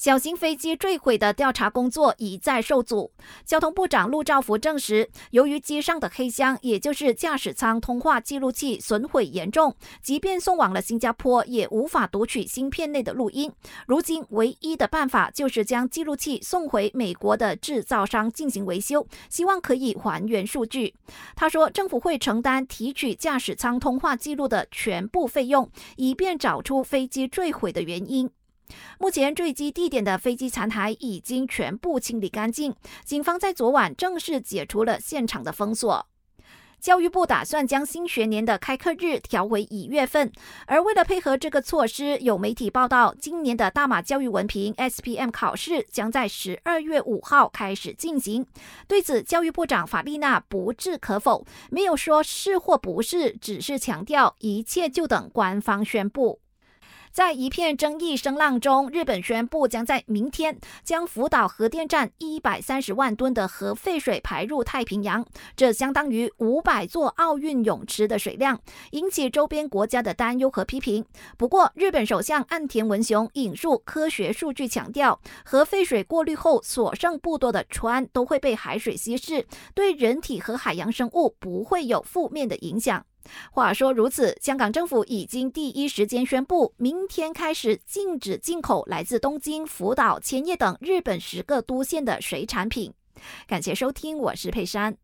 小型飞机坠毁的调查工作一再受阻。交通部长陆兆福证实，由于机上的黑箱，也就是驾驶舱通话记录器损毁严重，即便送往了新加坡，也无法读取芯片内的录音。如今唯一的办法就是将记录器送回美国的制造商进行维修，希望可以还原数据。他说，政府会承担提取驾驶舱通话记录的全部费用，以便找出飞机坠毁的原因。目前坠机地点的飞机残骸已经全部清理干净，警方在昨晚正式解除了现场的封锁。教育部打算将新学年的开课日调为一月份，而为了配合这个措施，有媒体报道，今年的大马教育文凭 SPM 考试将在十二月五号开始进行。对此，教育部长法丽娜不置可否，没有说是或不是，只是强调一切就等官方宣布。在一片争议声浪中，日本宣布将在明天将福岛核电站一百三十万吨的核废水排入太平洋，这相当于五百座奥运泳池的水量，引起周边国家的担忧和批评。不过，日本首相岸田文雄引述科学数据强调，核废水过滤后所剩不多的氚都会被海水稀释，对人体和海洋生物不会有负面的影响。话说如此，香港政府已经第一时间宣布，明天开始禁止进口来自东京、福岛、千叶等日本十个都县的水产品。感谢收听，我是佩珊。